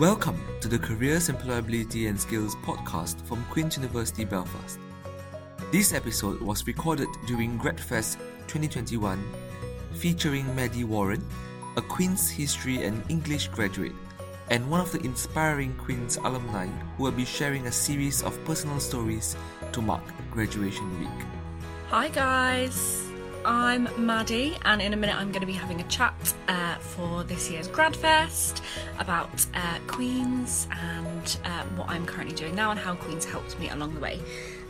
Welcome to the Careers, Employability and Skills podcast from Queen's University Belfast. This episode was recorded during GradFest 2021, featuring Maddie Warren, a Queen's History and English graduate, and one of the inspiring Queen's alumni who will be sharing a series of personal stories to mark graduation week. Hi guys, I'm Maddie, and in a minute I'm going to be having a chat uh, for this year's GradFest about uh, Queen's and uh, what I'm currently doing now and how Queen's helped me along the way.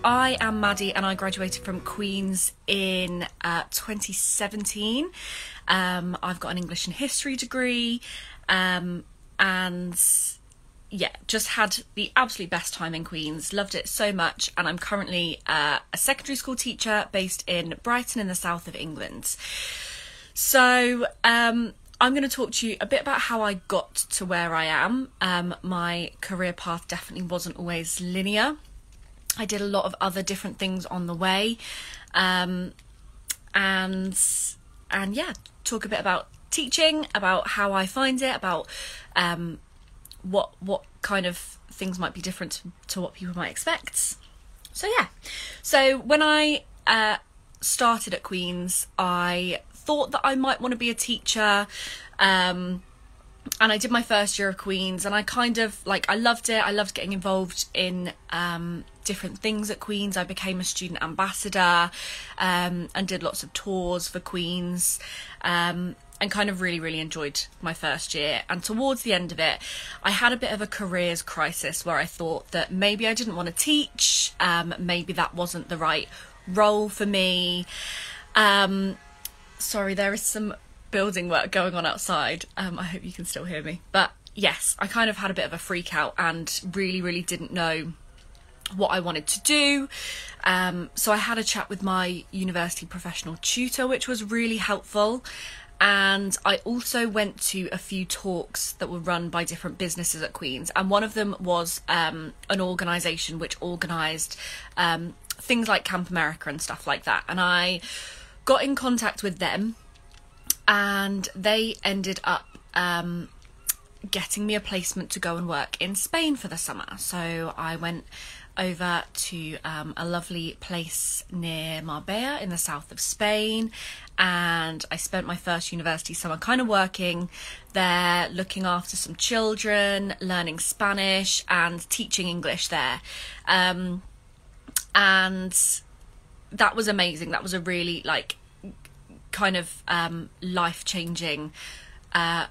I am Maddie, and I graduated from Queen's in uh, 2017. Um, I've got an English and History degree, um, and yeah, just had the absolute best time in Queens. Loved it so much, and I'm currently uh, a secondary school teacher based in Brighton in the south of England. So, um, I'm going to talk to you a bit about how I got to where I am. Um, my career path definitely wasn't always linear. I did a lot of other different things on the way, um, and and yeah, talk a bit about teaching, about how I find it, about um, what what kind of things might be different to, to what people might expect. So yeah, so when I uh, started at Queen's, I thought that I might want to be a teacher. Um, and I did my first year of Queen's, and I kind of like I loved it. I loved getting involved in um, different things at Queen's. I became a student ambassador um, and did lots of tours for Queen's. Um, and kind of really, really enjoyed my first year. And towards the end of it, I had a bit of a careers crisis where I thought that maybe I didn't want to teach, um, maybe that wasn't the right role for me. Um, sorry, there is some building work going on outside. Um, I hope you can still hear me. But yes, I kind of had a bit of a freak out and really, really didn't know what I wanted to do. Um, so I had a chat with my university professional tutor, which was really helpful and I also went to a few talks that were run by different businesses at Queen's, and one of them was um, an organisation which organised um, things like Camp America and stuff like that. And I got in contact with them, and they ended up um, getting me a placement to go and work in Spain for the summer. So I went over to um, a lovely place near Marbella in the south of Spain. And I spent my first university summer kind of working there, looking after some children, learning Spanish, and teaching English there. Um, and that was amazing. That was a really like kind of um, life changing uh,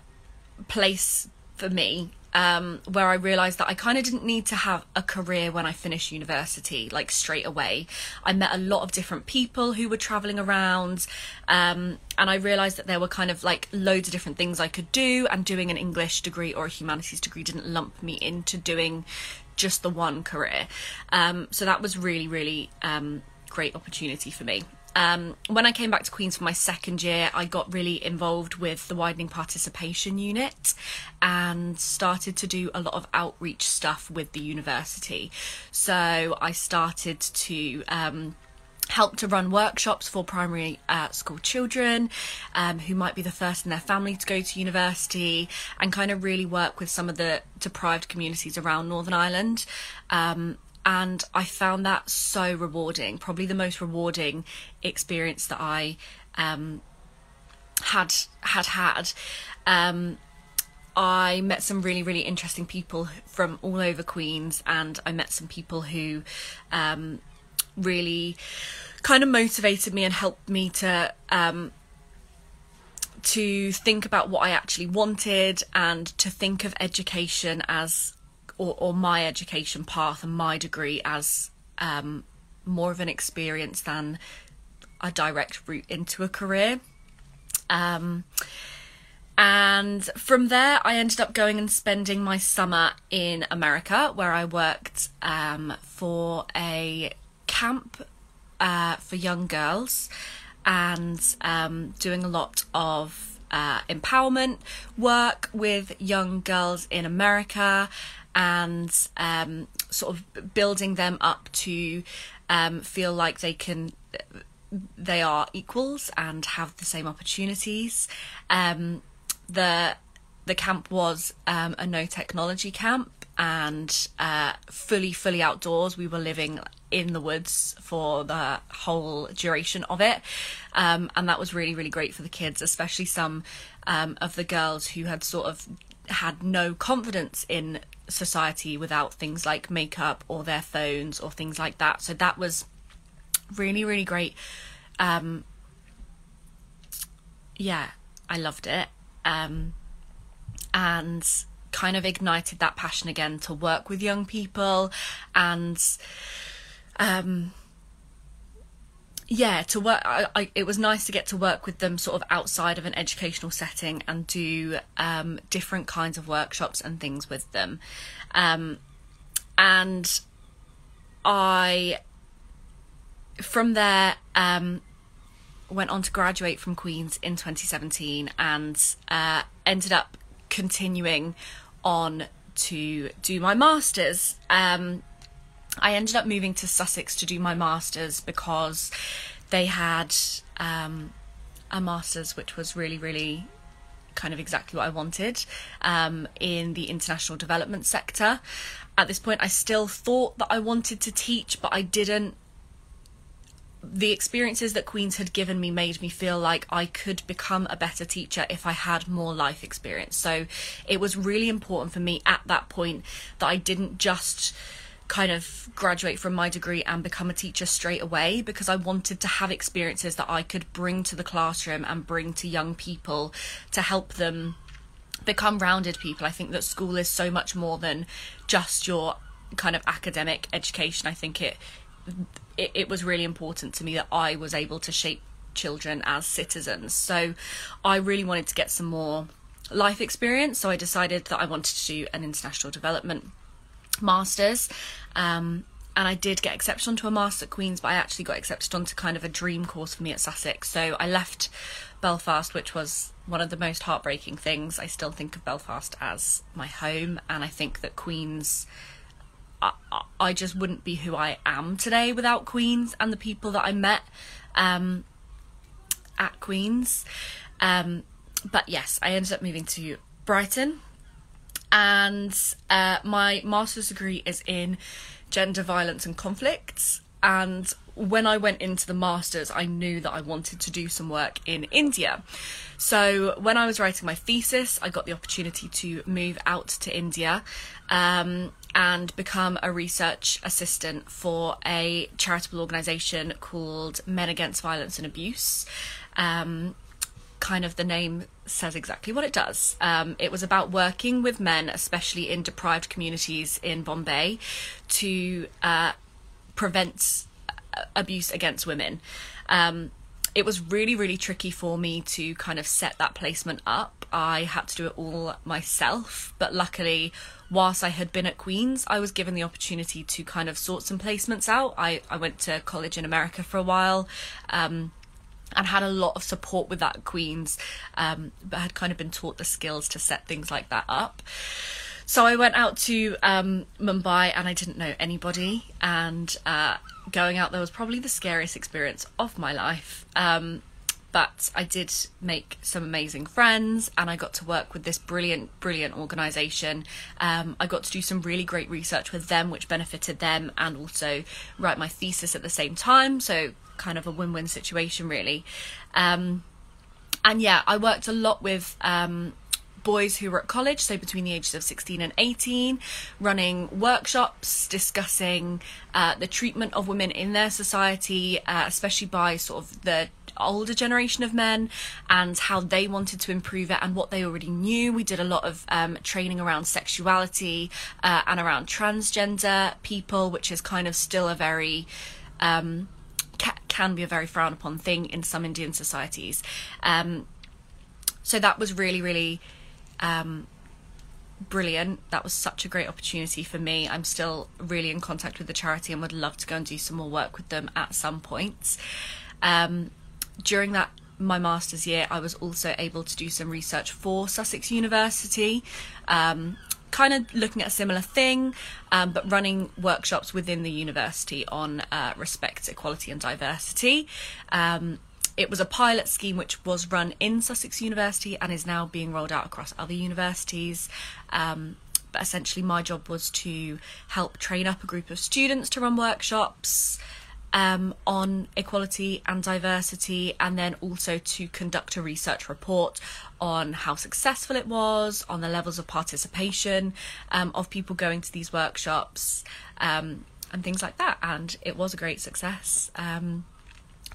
place for me um, where I realised that I kind of didn't need to have a career when I finished university, like straight away. I met a lot of different people who were travelling around, um, and I realised that there were kind of like loads of different things I could do, and doing an English degree or a humanities degree didn't lump me into doing just the one career. Um, so that was really, really um, great opportunity for me. Um, when I came back to Queen's for my second year, I got really involved with the widening participation unit and started to do a lot of outreach stuff with the university. So I started to um, help to run workshops for primary uh, school children um, who might be the first in their family to go to university and kind of really work with some of the deprived communities around Northern Ireland. Um, and I found that so rewarding. Probably the most rewarding experience that I um, had had had. Um, I met some really really interesting people from all over Queens, and I met some people who um, really kind of motivated me and helped me to um, to think about what I actually wanted and to think of education as or, or my education path and my degree as um, more of an experience than a direct route into a career. Um, and from there, I ended up going and spending my summer in America, where I worked um, for a camp uh, for young girls and um, doing a lot of uh, empowerment work with young girls in America and um, sort of building them up to um, feel like they can they are equals and have the same opportunities. Um, the the camp was um, a no technology camp and uh, fully, fully outdoors. We were living in the woods for the whole duration of it. Um, and that was really, really great for the kids, especially some um, of the girls who had sort of had no confidence in society without things like makeup or their phones or things like that. So that was really, really great. Um, yeah, I loved it. Um, and kind of ignited that passion again to work with young people and um yeah to work I, I, it was nice to get to work with them sort of outside of an educational setting and do um different kinds of workshops and things with them um and i from there um went on to graduate from queens in 2017 and uh ended up continuing on to do my masters. Um, I ended up moving to Sussex to do my masters because they had um, a masters which was really, really kind of exactly what I wanted um, in the international development sector. At this point, I still thought that I wanted to teach, but I didn't the experiences that Queen's had given me made me feel like I could become a better teacher if I had more life experience. So it was really important for me at that point that I didn't just kind of graduate from my degree and become a teacher straight away because I wanted to have experiences that I could bring to the classroom and bring to young people to help them become rounded people. I think that school is so much more than just your kind of academic education. I think it it, it was really important to me that I was able to shape children as citizens. So I really wanted to get some more life experience. So I decided that I wanted to do an international development masters. Um, and I did get accepted onto a master at Queen's, but I actually got accepted onto kind of a dream course for me at Sussex. So I left Belfast, which was one of the most heartbreaking things. I still think of Belfast as my home, and I think that Queen's I, I just wouldn't be who I am today without Queens and the people that I met um, at Queens. Um, but yes, I ended up moving to Brighton, and uh, my master's degree is in gender violence and conflicts. And when I went into the masters, I knew that I wanted to do some work in India. So when I was writing my thesis, I got the opportunity to move out to India. Um, and become a research assistant for a charitable organisation called Men Against Violence and Abuse. Um, kind of the name says exactly what it does. Um, it was about working with men, especially in deprived communities in Bombay, to uh, prevent uh, abuse against women. Um, it was really, really tricky for me to kind of set that placement up. I had to do it all myself, but luckily, whilst I had been at Queen's, I was given the opportunity to kind of sort some placements out. I, I went to college in America for a while. Um, and had a lot of support with that at Queen's, um, but had kind of been taught the skills to set things like that up. So I went out to um, Mumbai and I didn't know anybody, and uh, going out there was probably the scariest experience of my life. Um, but I did make some amazing friends and I got to work with this brilliant, brilliant organisation. Um, I got to do some really great research with them, which benefited them, and also write my thesis at the same time. So, kind of a win win situation, really. Um, and yeah, I worked a lot with um, boys who were at college, so between the ages of 16 and 18, running workshops discussing uh, the treatment of women in their society, uh, especially by sort of the older generation of men and how they wanted to improve it and what they already knew. We did a lot of um, training around sexuality uh, and around transgender people, which is kind of still a very um, ca- can be a very frowned upon thing in some Indian societies. Um, so that was really, really um, brilliant. That was such a great opportunity for me. I'm still really in contact with the charity and would love to go and do some more work with them at some point. Um, during that my master's year, I was also able to do some research for Sussex University, um, kind of looking at a similar thing, um, but running workshops within the university on uh, respect, equality, and diversity. Um, it was a pilot scheme which was run in Sussex University and is now being rolled out across other universities. Um, but essentially, my job was to help train up a group of students to run workshops um, on equality and diversity, and then also to conduct a research report on how successful it was, on the levels of participation um, of people going to these workshops, um, and things like that. And it was a great success. Um,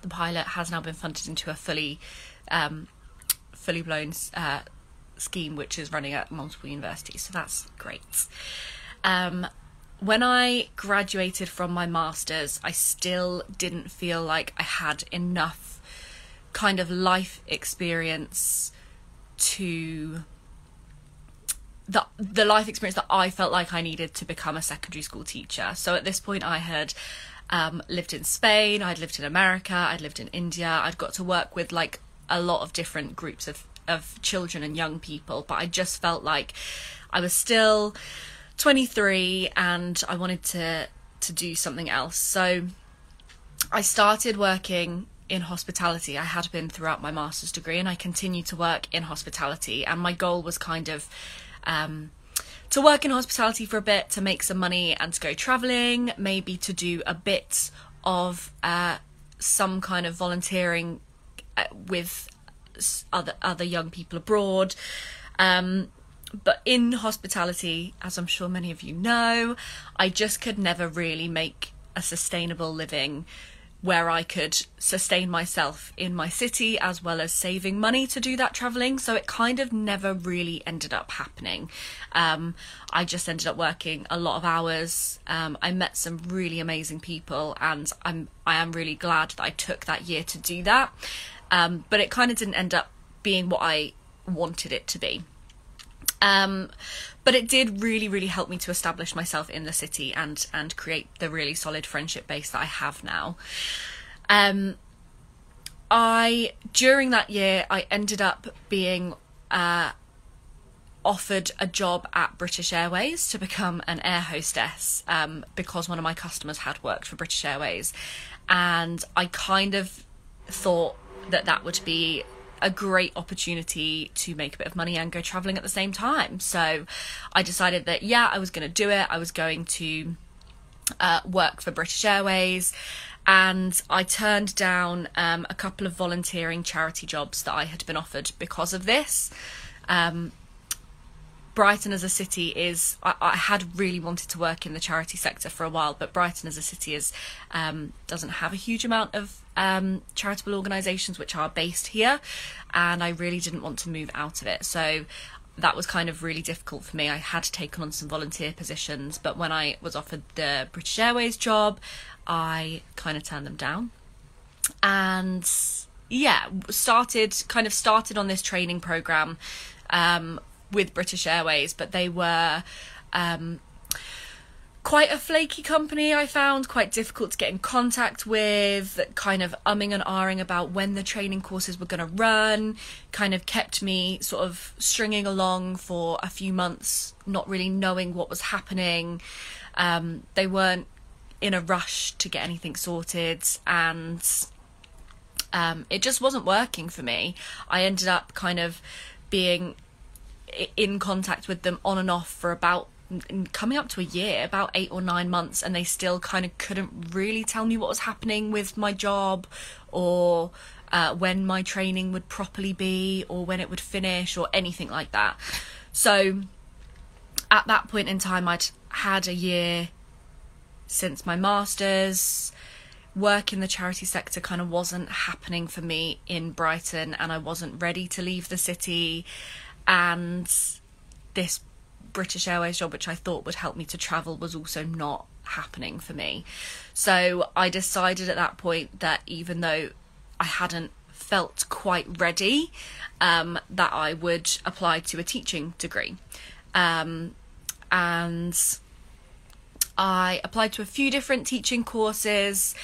the pilot has now been funded into a fully, um, fully blown uh, scheme, which is running at multiple universities. So that's great. When I graduated from my master's, I still didn't feel like I had enough kind of life experience to the the life experience that I felt like I needed to become a secondary school teacher. So at this point, I had um, lived in Spain, I'd lived in America, I'd lived in India. I'd got to work with like a lot of different groups of of children and young people, but I just felt like I was still 23 and I wanted to to do something else. So I started working in hospitality. I had been throughout my master's degree and I continued to work in hospitality and my goal was kind of um, to work in hospitality for a bit to make some money and to go traveling, maybe to do a bit of uh, some kind of volunteering uh, with other other young people abroad. Um, but in hospitality, as I'm sure many of you know, I just could never really make a sustainable living where I could sustain myself in my city as well as saving money to do that traveling. So it kind of never really ended up happening. Um, I just ended up working a lot of hours. Um, I met some really amazing people, and I'm I am really glad that I took that year to do that. Um, but it kind of didn't end up being what I wanted it to be. Um, but it did really, really help me to establish myself in the city and and create the really solid friendship base that I have now. Um, I during that year I ended up being uh, offered a job at British Airways to become an air hostess um, because one of my customers had worked for British Airways, and I kind of thought that that would be a great opportunity to make a bit of money and go traveling at the same time. So I decided that, yeah, I was going to do it. I was going to uh, work for British Airways. And I turned down um, a couple of volunteering charity jobs that I had been offered because of this. Um, Brighton as a city is I, I, had really wanted to work in the charity sector for a while, but Brighton as a city is um, doesn't have a huge amount of um, charitable organisations which are based here, and I really didn't want to move out of it. So that was kind of really difficult for me. I had taken on some volunteer positions, but when I was offered the British Airways job, I kind of turned them down. And yeah, started kind of started on this training program um, with British Airways, but they were um, quite a flaky company, I found, quite difficult to get in contact with, kind of umming and ahhing about when the training courses were going to run, kind of kept me sort of stringing along for a few months, not really knowing what was happening. Um, they weren't in a rush to get anything sorted, and um, it just wasn't working for me. I ended up kind of being in contact with them on and off for about coming up to a year, about eight or nine months, and they still kind of couldn't really tell me what was happening with my job or uh, when my training would properly be or when it would finish or anything like that. So at that point in time, I'd had a year since my master's. Work in the charity sector kind of wasn't happening for me in Brighton, and I wasn't ready to leave the city and this British Airways job, which I thought would help me to travel, was also not happening for me. So I decided at that point that even though I hadn't felt quite ready, um, that I would apply to a teaching degree. Um, and I applied to a few different teaching courses.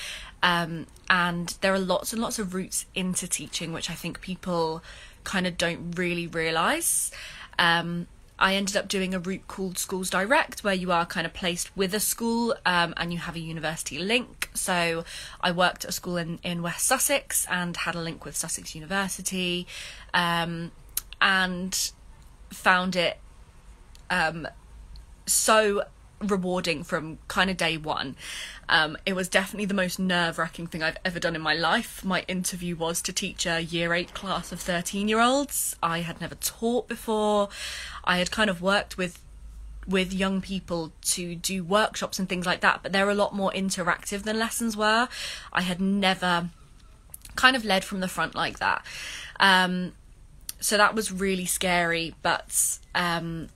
Um, and there are lots and lots of routes into teaching, which I think people kind of don't really realize. Um, I ended up doing a route called Schools Direct, where you are kind of placed with a school um, and you have a university link. So I worked at a school in, in West Sussex and had a link with Sussex University um, and found it um, so rewarding from kind of day one. Um, it was definitely the most nerve wracking thing I've ever done in my life. My interview was to teach a year eight class of 13 year olds. I had never taught before. I had kind of worked with with young people to do workshops and things like that, but they're a lot more interactive than lessons were. I had never kind of led from the front like that. Um, so that was really scary, but um,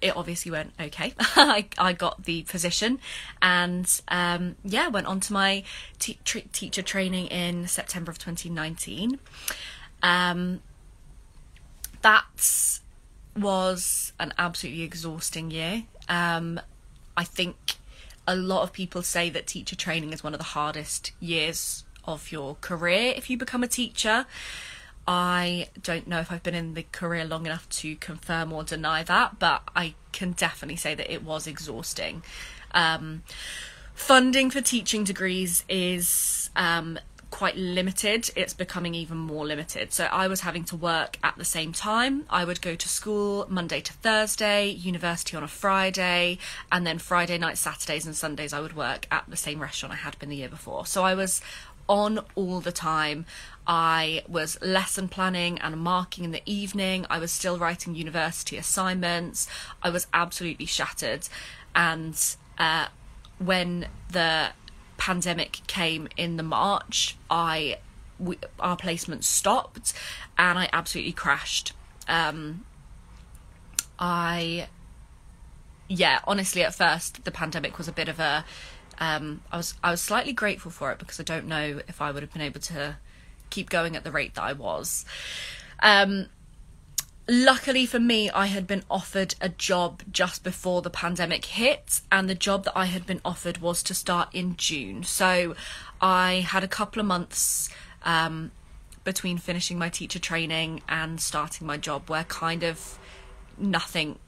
it obviously went okay. I, I got the position and um, yeah, went on to my te- teacher training in September of 2019. Um, that was an absolutely exhausting year. Um, I think a lot of people say that teacher training is one of the hardest years of your career if you become a teacher. I don't know if I've been in the career long enough to confirm or deny that, but I can definitely say that it was exhausting. Um, funding for teaching degrees is um, quite limited. It's becoming even more limited. So I was having to work at the same time. I would go to school Monday to Thursday, university on a Friday, and then Friday nights, Saturdays, and Sundays I would work at the same restaurant I had been the year before. So I was on all the time. I was lesson planning and marking in the evening. I was still writing university assignments. I was absolutely shattered. And uh, when the pandemic came in the March, I we, our placement stopped, and I absolutely crashed. Um, I yeah, honestly, at first the pandemic was a bit of a um, I was I was slightly grateful for it because I don't know if I would have been able to keep going at the rate that I was. Um, luckily for me, I had been offered a job just before the pandemic hit, and the job that I had been offered was to start in June. So I had a couple of months um, between finishing my teacher training and starting my job where kind of nothing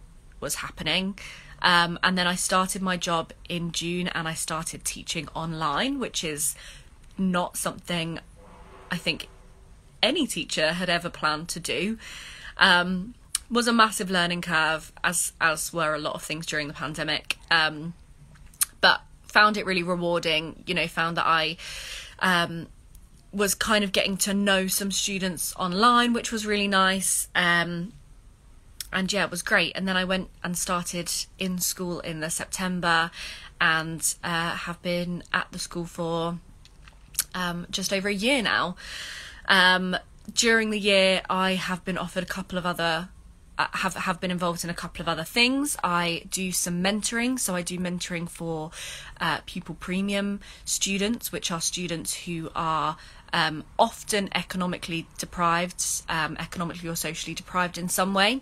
was happening. Um, and then I started my job in June and I started teaching online, which is not something I think any teacher had ever planned to do. Um, was a massive learning curve, as as were a lot of things during the pandemic. Um, but found it really rewarding. You know, found that I um, was kind of getting to know some students online, which was really nice. Um, and yeah, it was great. And then I went and started in school in the September, and uh, have been at the school for um, just over a year now. Um, during the year, I have been offered a couple of other. Uh, have have been involved in a couple of other things. I do some mentoring, so I do mentoring for uh, pupil premium students, which are students who are um, often economically deprived, um, economically or socially deprived in some way.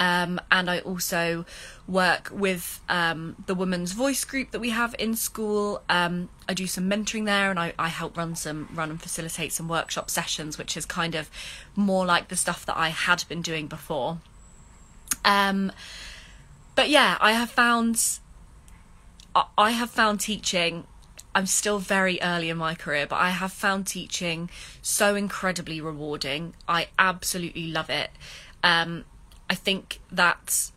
Um, and I also work with um, the Women's Voice group that we have in school. Um, I do some mentoring there, and I, I, help run some run and facilitate some workshop sessions, which is kind of more like the stuff that I had been doing before. Um, but yeah, I have found I have found teaching I'm still very early in my career, but I have found teaching so incredibly rewarding. I absolutely love it. Um, I think that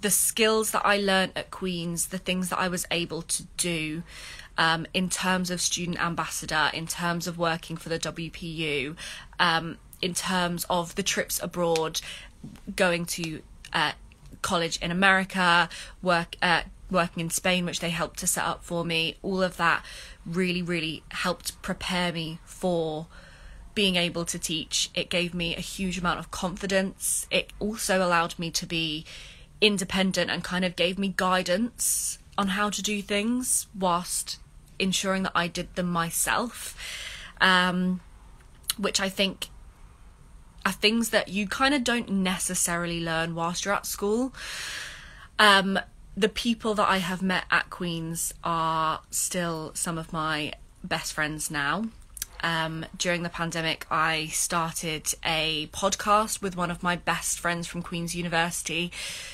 the skills that I learned at Queen's, the things that I was able to do um, in terms of student ambassador, in terms of working for the WPU, um, in terms of the trips abroad, going to uh, college in America, work uh, working in Spain, which they helped to set up for me. All of that really, really helped prepare me for being able to teach. It gave me a huge amount of confidence. It also allowed me to be independent and kind of gave me guidance on how to do things whilst ensuring that I did them myself. Um, which I think are things that you kind of don't necessarily learn whilst you're at school. Um, the people that I have met at Queen's are still some of my best friends now. Um, during the pandemic, I started a podcast with one of my best friends from Queen's University.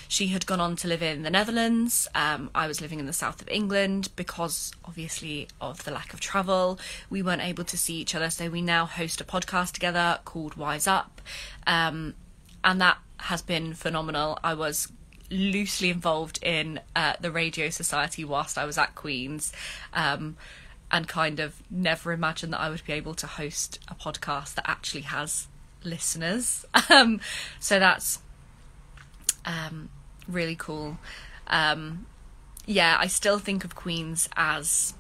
She had gone on to live in the Netherlands. Um, I was living in the south of England because, obviously, of the lack of travel. We weren't able to see each other, so we now host a podcast together called Wise Up. Um, and that has been phenomenal. I was loosely involved in uh, the Radio Society whilst I was at Queen's. Um, and kind of never imagined that I would be able to host a podcast that actually has listeners. Um, so that's um, really cool. Um, yeah, I still think of Queen's as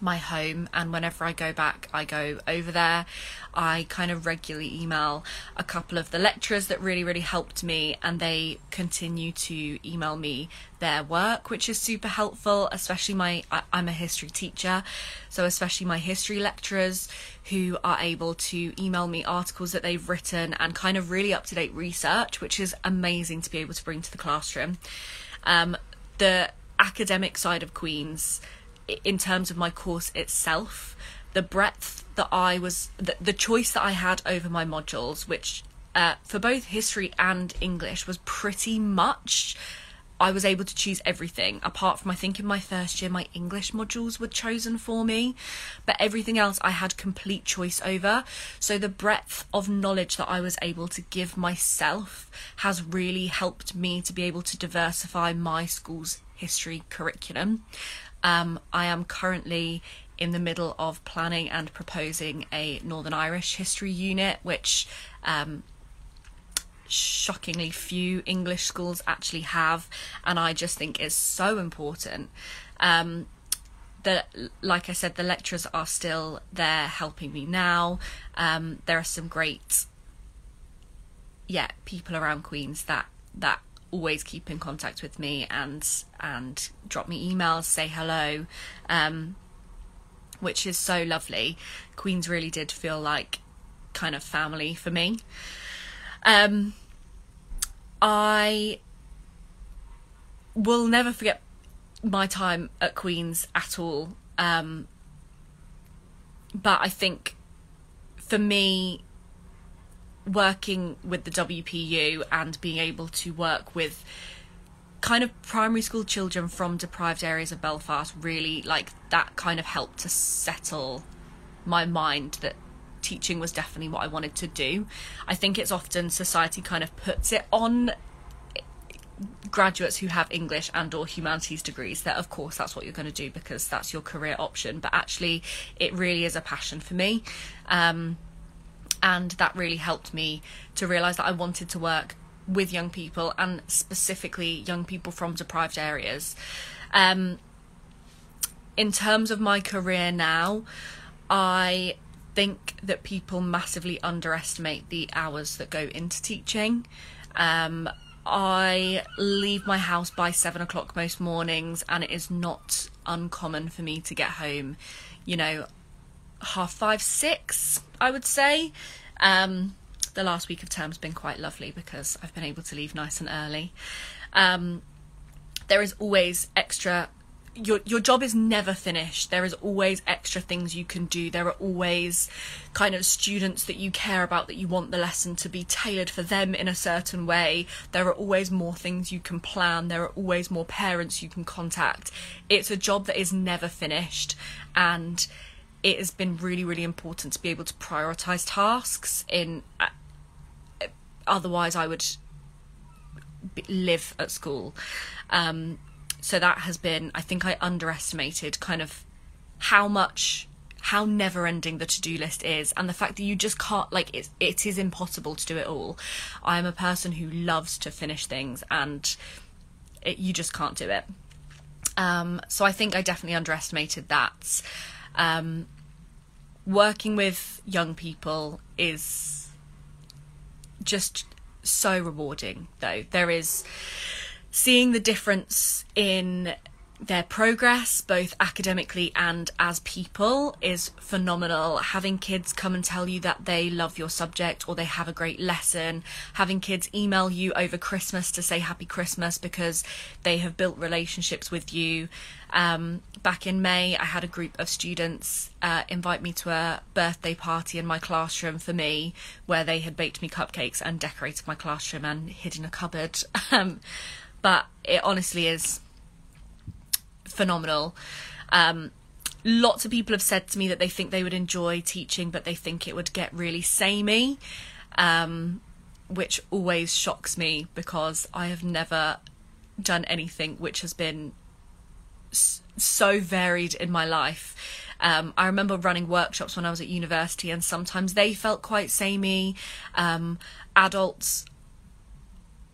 my home and whenever I go back I go over there. I kind of regularly email a couple of the lecturers that really really helped me and they continue to email me their work which is super helpful especially my I, I'm a history teacher so especially my history lecturers who are able to email me articles that they've written and kind of really up to date research which is amazing to be able to bring to the classroom. Um, the academic side of Queen's in terms of my course itself, the breadth that I was, the, the choice that I had over my modules, which uh, for both history and English was pretty much. I was able to choose everything apart from I think in my first year my English modules were chosen for me but everything else I had complete choice over so the breadth of knowledge that I was able to give myself has really helped me to be able to diversify my school's history curriculum um, I am currently in the middle of planning and proposing a Northern Irish history unit, which um, shockingly few English schools actually have, and I just think is so important. Um, that, like I said, the lecturers are still there helping me now. Um, there are some great, yeah, people around Queens that that always keep in contact with me and and drop me emails, say hello, um, which is so lovely. Queens really did feel like kind of family for me. Um, I will never forget my time at Queens at all. Um, but I think for me, working with the WPU and being able to work with kind of primary school children from deprived areas of Belfast really like that kind of helped to settle my mind that teaching was definitely what I wanted to do. I think it's often society kind of puts it on graduates who have English and or humanities degrees that of course that's what you're going to do because that's your career option but actually it really is a passion for me um, and that really helped me to realize that I wanted to work with young people and specifically young people from deprived areas. Um, in terms of my career now, I think that people massively underestimate the hours that go into teaching. Um, I leave my house by seven o'clock most mornings, and it is not uncommon for me to get home, you know, half five, six, I would say. Um, the last week of term's been quite lovely because I've been able to leave nice and early. Um, there is always extra. Your your job is never finished. There is always extra things you can do. There are always kind of students that you care about that you want the lesson to be tailored for them in a certain way. There are always more things you can plan. There are always more parents you can contact. It's a job that is never finished and it has been really, really important to be able to prioritize tasks. In uh, otherwise, I would live at school. Um, so that has been, I think, I underestimated kind of how much, how never-ending the to-do list is, and the fact that you just can't, like, it, it is impossible to do it all. I am a person who loves to finish things, and it, you just can't do it. Um, so I think I definitely underestimated that. Um, working with young people is just so rewarding, though. There is seeing the difference in their progress, both academically and as people, is phenomenal. Having kids come and tell you that they love your subject or they have a great lesson, having kids email you over Christmas to say Happy Christmas because they have built relationships with you. Um, back in May, I had a group of students uh, invite me to a birthday party in my classroom for me, where they had baked me cupcakes and decorated my classroom and hid in a cupboard. Um, but it honestly is phenomenal. Um, lots of people have said to me that they think they would enjoy teaching, but they think it would get really samey, um, which always shocks me because I have never done anything which has been so varied in my life. Um, I remember running workshops when I was at university, and sometimes they felt quite samey. Um, adults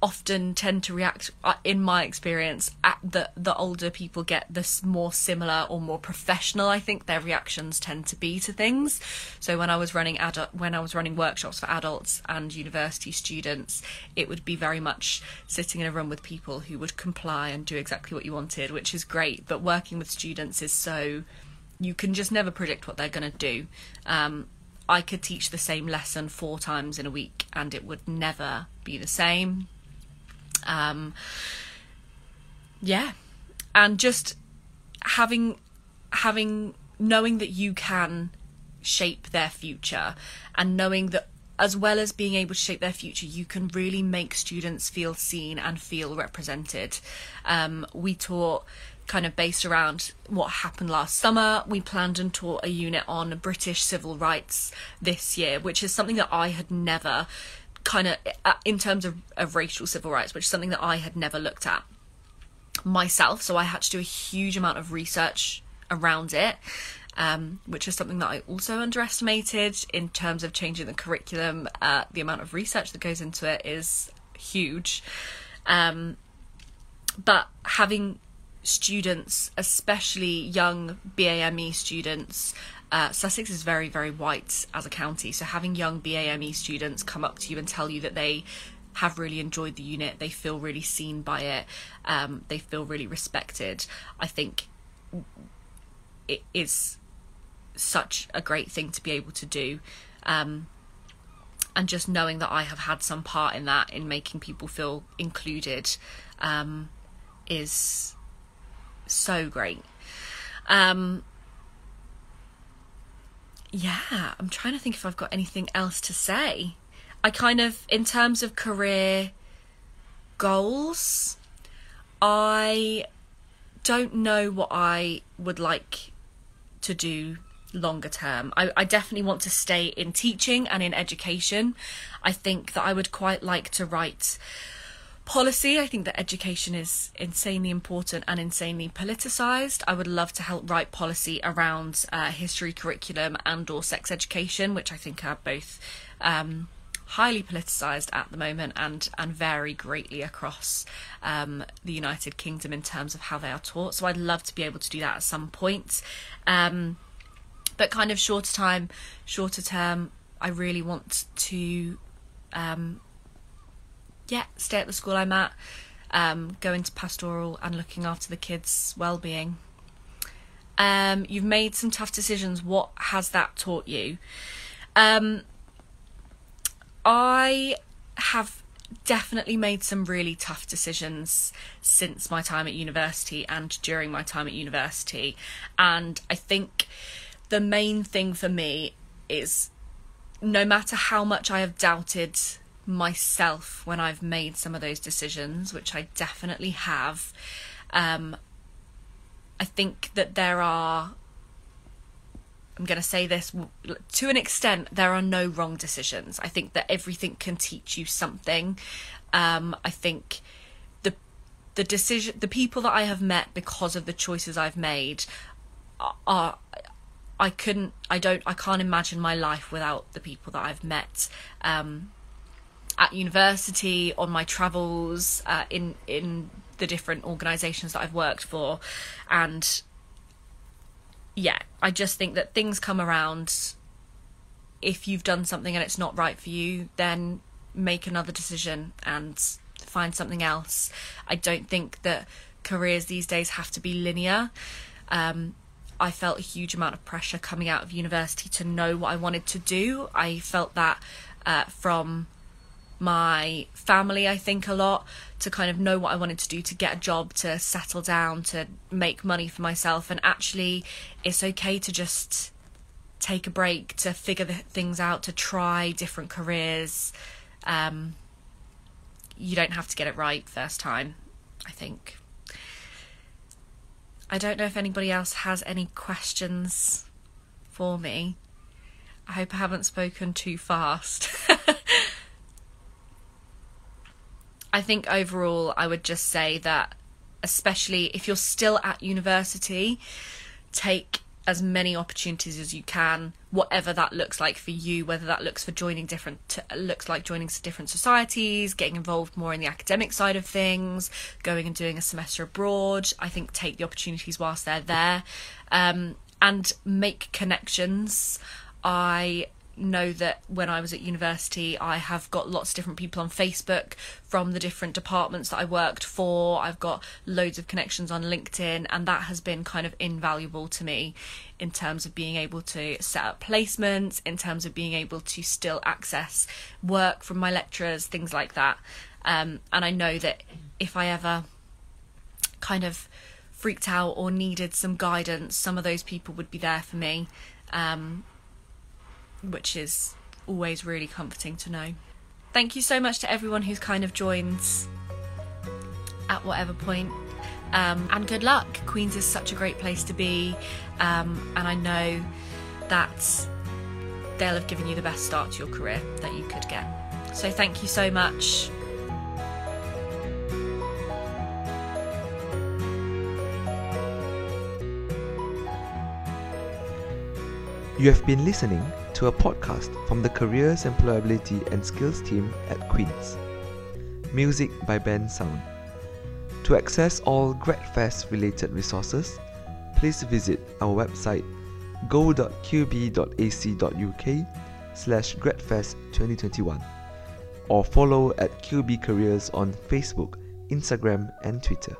often tend to react uh, in my experience at the the older people get this more similar or more professional i think their reactions tend to be to things. So when i was running adult when i was running workshops for adults and university students it would be very much sitting in a room with people who would comply and do exactly what you wanted which is great. But working with students is so you can just never predict what they're going to do. Um, I could teach the same lesson four times in a week and it would never be the same. Um, yeah, and just having having knowing that you can shape their future and knowing that as well as being able to shape their future, you can really make students feel seen and feel represented. Um, we taught kind of based around what happened last summer. We planned and taught a unit on British civil rights this year, which is something that I had never kind of uh, in terms of, of racial civil rights, which is something that I had never looked at myself. So I had to do a huge amount of research around it. Um, which is something that I also underestimated in terms of changing the curriculum. Uh, the amount of research that goes into it is huge. Um, but having students, especially young BAME students, uh, Sussex is very, very white as a county, so having young BAME students come up to you and tell you that they have really enjoyed the unit, they feel really seen by it, um, they feel really respected, I think it is such a great thing to be able to do. Um, and just knowing that I have had some part in that, in making people feel included, um, is so great. Um, yeah, I'm trying to think if I've got anything else to say. I kind of, in terms of career goals, I don't know what I would like to do longer term. I, I, definitely want to stay in teaching and in education. I think that I would quite like to write policy. I think that education is insanely important and insanely politicized. I would love to help write policy around uh, history curriculum and or sex education, which I think are both um, highly politicized at the moment and and vary greatly across um, the United Kingdom in terms of how they are taught. So I'd love to be able to do that at some point. Um, but kind of shorter time, shorter term, I really want to um, yeah, stay at the school I'm at, um, go into pastoral and looking after the kids' well-being. Um, you've made some tough decisions. What has that taught you? Um, I have definitely made some really tough decisions since my time at university and during my time at university. And I think the main thing for me is no matter how much I have doubted myself when I've made some of those decisions, which I definitely have. Um, I think that there are, I'm going to say this to an extent, there are no wrong decisions. I think that everything can teach you something. Um, I think the the decision, the people that I have met because of the choices I've made are, I couldn't, I don't, I can't imagine my life without the people that I've met. Um, at university, on my travels, uh, in in the different organisations that I've worked for, and yeah, I just think that things come around. If you've done something and it's not right for you, then make another decision and find something else. I don't think that careers these days have to be linear. Um, I felt a huge amount of pressure coming out of university to know what I wanted to do. I felt that uh, from my family, I think, a lot to kind of know what I wanted to do, to get a job, to settle down, to make money for myself. And actually, it's okay to just take a break, to figure things out, to try different careers. Um, you don't have to get it right first time, I think. I don't know if anybody else has any questions for me. I hope I haven't spoken too fast. I think overall, I would just say that, especially if you're still at university, take as many opportunities as you can, whatever that looks like for you, whether that looks for joining different, looks like joining different societies, getting involved more in the academic side of things, going and doing a semester abroad. I think take the opportunities whilst they're there, um, and make connections. I know that when I was at university, I have got lots of different people on Facebook from the different departments that I worked for. I've got loads of connections on LinkedIn, and that has been kind of invaluable to me in terms of being able to set up placements, in terms of being able to still access work from my lecturers, things like that. Um, and I know that if I ever kind of freaked out or needed some guidance, some of those people would be there for me. Um, which is always really comforting to know. Thank you so much to everyone who's kind of joined at whatever point. Um, and good luck. Queen's is such a great place to be, um, and I know that they'll have given you the best start to your career that you could get. So thank you so much. You have been listening to a podcast from the Careers, Employability and Skills team at Queen's. Music by Bensound. To access all GradFest related resources, please visit our website go.qub.ac.uk slash gradfest 2021 or follow at QUB Careers on Facebook, Instagram and Twitter.